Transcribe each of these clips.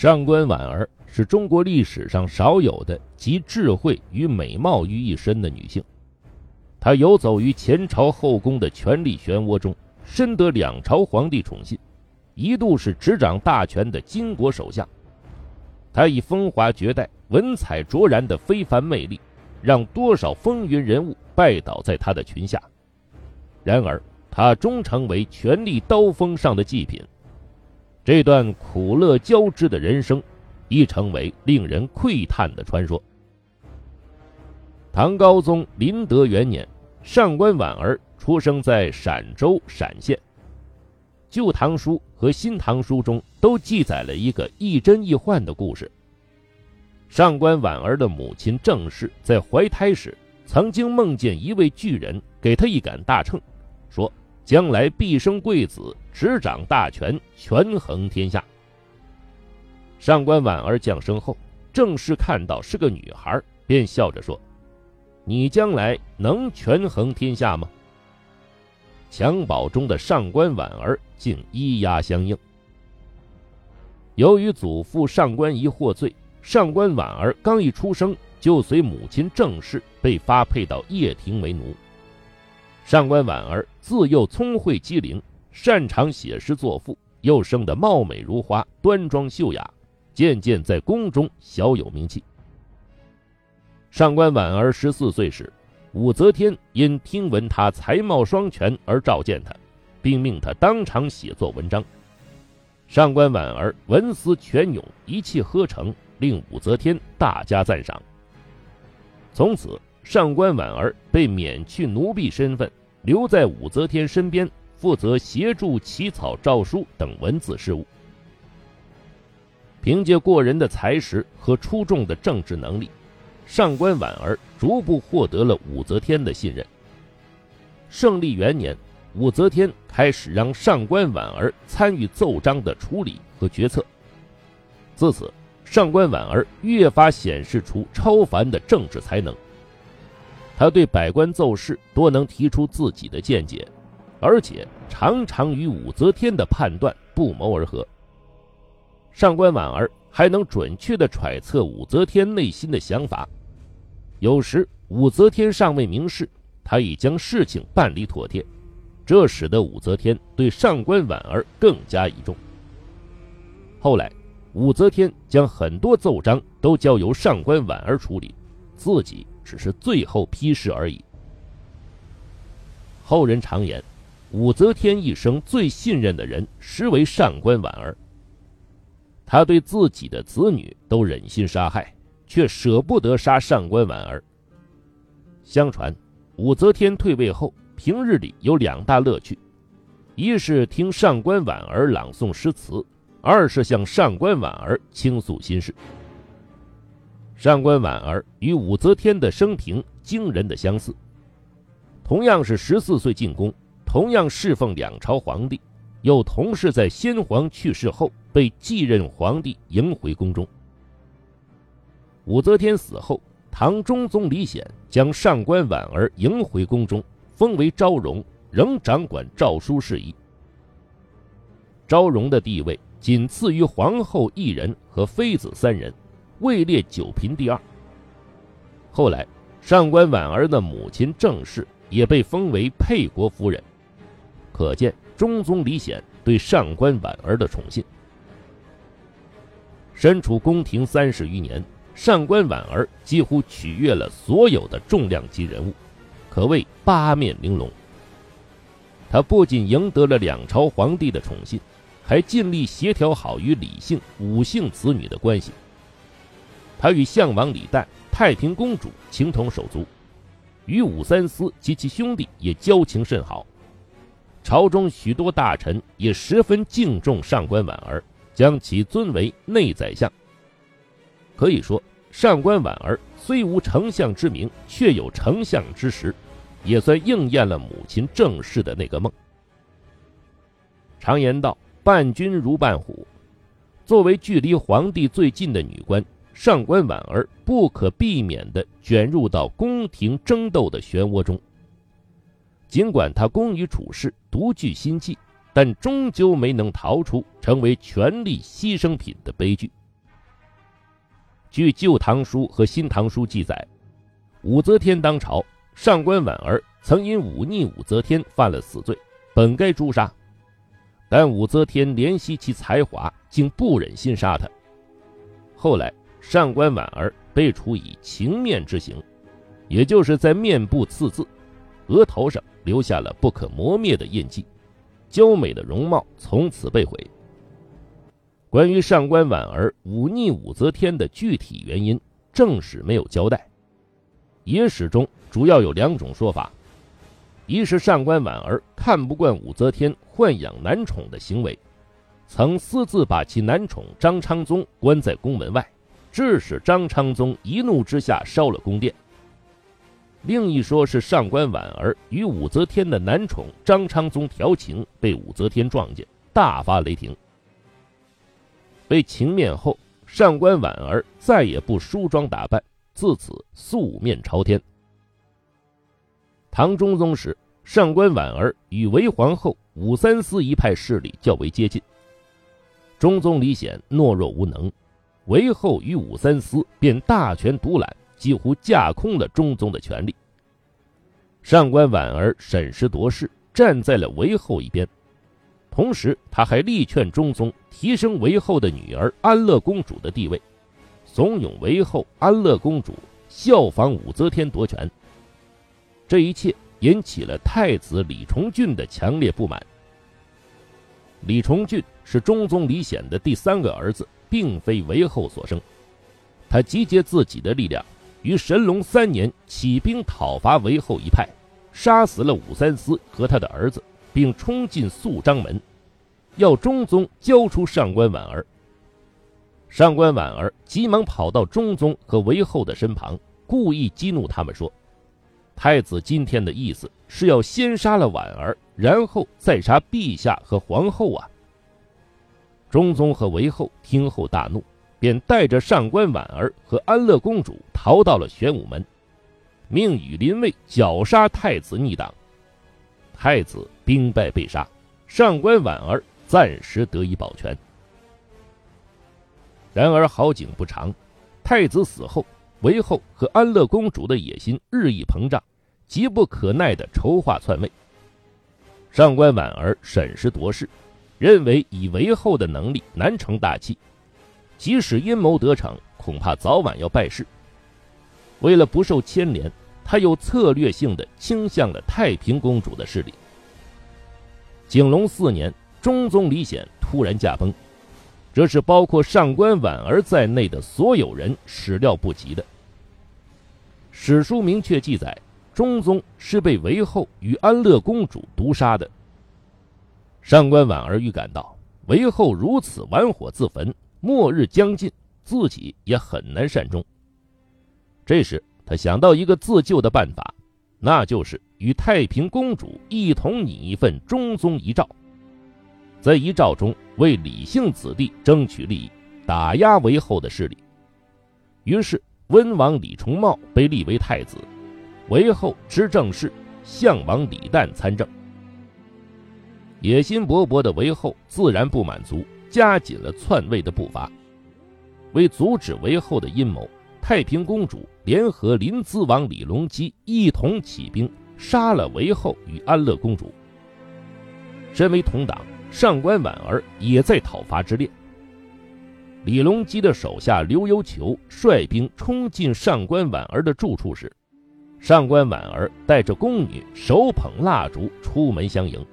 上官婉儿是中国历史上少有的集智慧与美貌于一身的女性。她游走于前朝后宫的权力漩涡中，深得两朝皇帝宠信，一度是执掌大权的巾帼手下。她以风华绝代、文采卓然的非凡魅力，让多少风云人物拜倒在她的裙下。然而，她终成为权力刀锋上的祭品。这段苦乐交织的人生，已成为令人窥叹的传说。唐高宗麟德元年，上官婉儿出生在陕州陕县。《旧唐书》和《新唐书》中都记载了一个亦真亦幻的故事。上官婉儿的母亲郑氏在怀胎时，曾经梦见一位巨人给她一杆大秤，说将来必生贵子，执掌大权，权衡天下。上官婉儿降生后，郑氏看到是个女孩，便笑着说。你将来能权衡天下吗？襁褓中的上官婉儿竟咿呀相应。由于祖父上官仪获罪，上官婉儿刚一出生就随母亲郑氏被发配到掖庭为奴。上官婉儿自幼聪慧机灵，擅长写诗作赋，又生得貌美如花，端庄秀雅，渐渐在宫中小有名气。上官婉儿十四岁时，武则天因听闻她才貌双全而召见她，并命她当场写作文章。上官婉儿文思泉涌，一气呵成，令武则天大加赞赏。从此，上官婉儿被免去奴婢身份，留在武则天身边，负责协助起草诏书等文字事务。凭借过人的才识和出众的政治能力。上官婉儿逐步获得了武则天的信任。胜利元年，武则天开始让上官婉儿参与奏章的处理和决策。自此，上官婉儿越发显示出超凡的政治才能。他对百官奏事多能提出自己的见解，而且常常与武则天的判断不谋而合。上官婉儿还能准确地揣测武则天内心的想法。有时武则天尚未明示，他已将事情办理妥帖，这使得武则天对上官婉儿更加倚重。后来，武则天将很多奏章都交由上官婉儿处理，自己只是最后批示而已。后人常言，武则天一生最信任的人实为上官婉儿。他对自己的子女都忍心杀害。却舍不得杀上官婉儿。相传，武则天退位后，平日里有两大乐趣：一是听上官婉儿朗诵诗词，二是向上官婉儿倾诉心事。上官婉儿与武则天的生平惊人的相似，同样是十四岁进宫，同样侍奉两朝皇帝，又同是在先皇去世后被继任皇帝迎回宫中。武则天死后，唐中宗李显将上官婉儿迎回宫中，封为昭容，仍掌管诏书事宜。昭容的地位仅次于皇后一人和妃子三人，位列九嫔第二。后来，上官婉儿的母亲郑氏也被封为沛国夫人，可见中宗李显对上官婉儿的宠信。身处宫廷三十余年。上官婉儿几乎取悦了所有的重量级人物，可谓八面玲珑。她不仅赢得了两朝皇帝的宠信，还尽力协调好与李姓、武姓子女的关系。他与相王李旦、太平公主情同手足，与武三思及其兄弟也交情甚好。朝中许多大臣也十分敬重上官婉儿，将其尊为内宰相。可以说。上官婉儿虽无丞相之名，却有丞相之实，也算应验了母亲郑氏的那个梦。常言道：“伴君如伴虎。”作为距离皇帝最近的女官，上官婉儿不可避免地卷入到宫廷争斗的漩涡中。尽管她工于处事，独具心计，但终究没能逃出成为权力牺牲品的悲剧。据《旧唐书》和《新唐书》记载，武则天当朝，上官婉儿曾因忤逆武则天犯了死罪，本该诛杀，但武则天怜惜其才华，竟不忍心杀他。后来，上官婉儿被处以情面之刑，也就是在面部刺字，额头上留下了不可磨灭的印记，娇美的容貌从此被毁。关于上官婉儿忤逆武则天的具体原因，正史没有交代。野史中主要有两种说法：一是上官婉儿看不惯武则天豢养男宠的行为。曾私自把其男宠张昌宗关在宫门外，致使张昌宗一怒之下烧了宫殿。另一说是上官婉儿与武则天的男宠张昌宗调情，被武则天撞见，大发雷霆。被情面后，上官婉儿再也不梳妆打扮，自此素面朝天。唐中宗时，上官婉儿与韦皇后、武三思一派势力较为接近。中宗李显懦弱无能，韦后与武三思便大权独揽，几乎架空了中宗的权力。上官婉儿审时度势，站在了韦后一边，同时他还力劝中宗提升韦后的女儿安乐公主的地位，怂恿韦后、安乐公主效仿武则天夺权。这一切引起了太子李重俊的强烈不满。李重俊是中宗李显的第三个儿子，并非韦后所生。他集结自己的力量，于神龙三年起兵讨伐韦后一派，杀死了武三思和他的儿子，并冲进肃章门，要中宗交出上官婉儿。上官婉儿急忙跑到中宗和韦后的身旁，故意激怒他们说。太子今天的意思是要先杀了婉儿，然后再杀陛下和皇后啊！中宗和韦后听后大怒，便带着上官婉儿和安乐公主逃到了玄武门，命羽林卫绞杀太子逆党。太子兵败被杀，上官婉儿暂时得以保全。然而好景不长，太子死后，韦后和安乐公主的野心日益膨胀。急不可耐地筹划篡位。上官婉儿审时度势，认为以韦后的能力难成大器，即使阴谋得逞，恐怕早晚要败事。为了不受牵连，他又策略性的倾向了太平公主的势力。景龙四年，中宗李显突然驾崩，这是包括上官婉儿在内的所有人始料不及的。史书明确记载。中宗是被韦后与安乐公主毒杀的。上官婉儿预感到韦后如此玩火自焚，末日将近，自己也很难善终。这时，他想到一个自救的办法，那就是与太平公主一同拟一份中宗遗诏，在遗诏中为李姓子弟争取利益，打压韦后的势力。于是，温王李重茂被立为太子。韦后执政事，相王李旦参政。野心勃勃的韦后自然不满足，加紧了篡位的步伐。为阻止韦后的阴谋，太平公主联合临淄王李隆基一同起兵，杀了韦后与安乐公主。身为同党，上官婉儿也在讨伐之列。李隆基的手下刘幽求率兵冲进上官婉儿的住处时，上官婉儿带着宫女，手捧蜡烛出门相迎，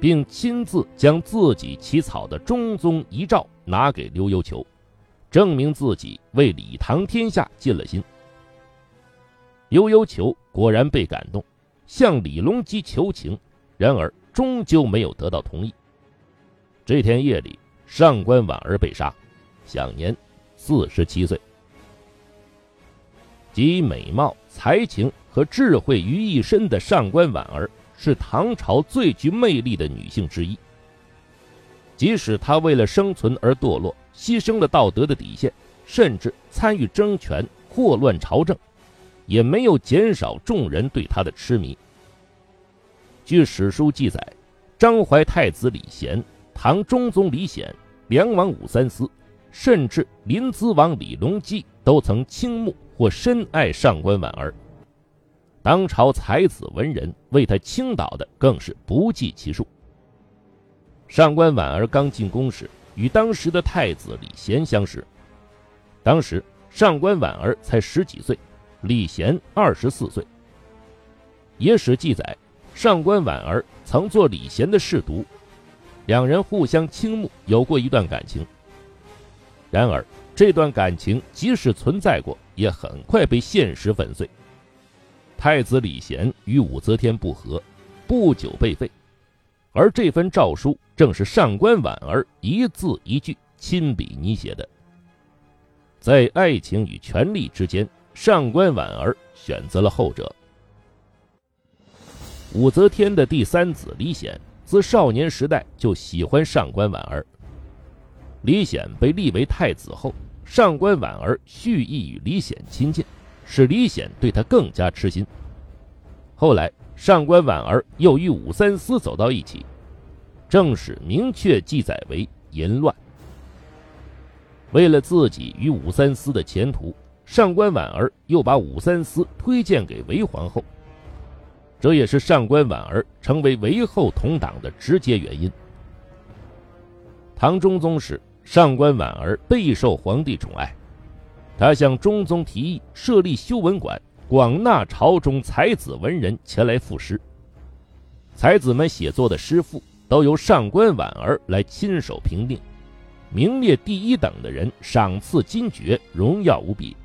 并亲自将自己起草的中宗遗诏拿给刘幽求，证明自己为李唐天下尽了心。刘幽求果然被感动，向李隆基求情，然而终究没有得到同意。这天夜里，上官婉儿被杀，享年四十七岁。集美貌、才情和智慧于一身的上官婉儿，是唐朝最具魅力的女性之一。即使她为了生存而堕落，牺牲了道德的底线，甚至参与争权、祸乱朝政，也没有减少众人对她的痴迷。据史书记载，张怀太子李贤、唐中宗李显、梁王武三思，甚至临淄王李隆基都曾倾慕或深爱上官婉儿。当朝才子文人为他倾倒的更是不计其数。上官婉儿刚进宫时，与当时的太子李贤相识。当时上官婉儿才十几岁，李贤二十四岁。野史记载，上官婉儿曾做李贤的侍读，两人互相倾慕，有过一段感情。然而，这段感情即使存在过，也很快被现实粉碎。太子李贤与武则天不和，不久被废，而这份诏书正是上官婉儿一字一句亲笔拟写的。在爱情与权力之间，上官婉儿选择了后者。武则天的第三子李显自少年时代就喜欢上官婉儿。李显被立为太子后，上官婉儿蓄意与李显亲近，使李显对他更加痴心。后来，上官婉儿又与武三思走到一起，正史明确记载为淫乱。为了自己与武三思的前途，上官婉儿又把武三思推荐给韦皇后。这也是上官婉儿成为韦后同党的直接原因。唐中宗时，上官婉儿备受皇帝宠爱，他向中宗提议设立修文馆，广纳朝中才子文人前来赋诗。才子们写作的诗赋都由上官婉儿来亲手评定，名列第一等的人赏赐金爵，荣耀无比。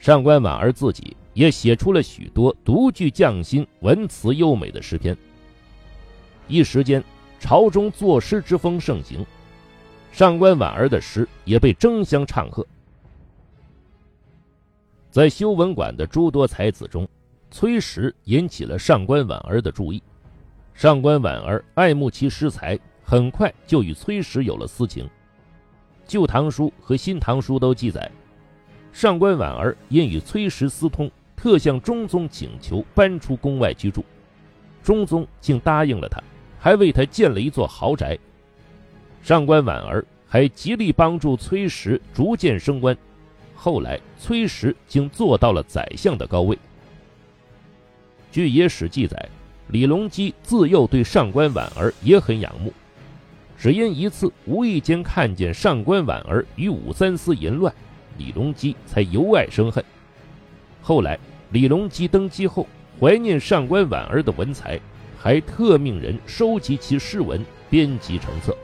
上官婉儿自己。也写出了许多独具匠心、文辞优美的诗篇。一时间，朝中作诗之风盛行，上官婉儿的诗也被争相唱和。在修文馆的诸多才子中，崔实引起了上官婉儿的注意。上官婉儿爱慕其诗才，很快就与崔实有了私情。《旧唐书》和《新唐书》都记载，上官婉儿因与崔实私通。特向中宗请求搬出宫外居住，中宗竟答应了他，还为他建了一座豪宅。上官婉儿还极力帮助崔实逐渐升官，后来崔实竟做到了宰相的高位。据野史记载，李隆基自幼对上官婉儿也很仰慕，只因一次无意间看见上官婉儿与武三思淫乱，李隆基才由爱生恨。后来。李隆基登基后，怀念上官婉儿的文才，还特命人收集其诗文，编辑成册。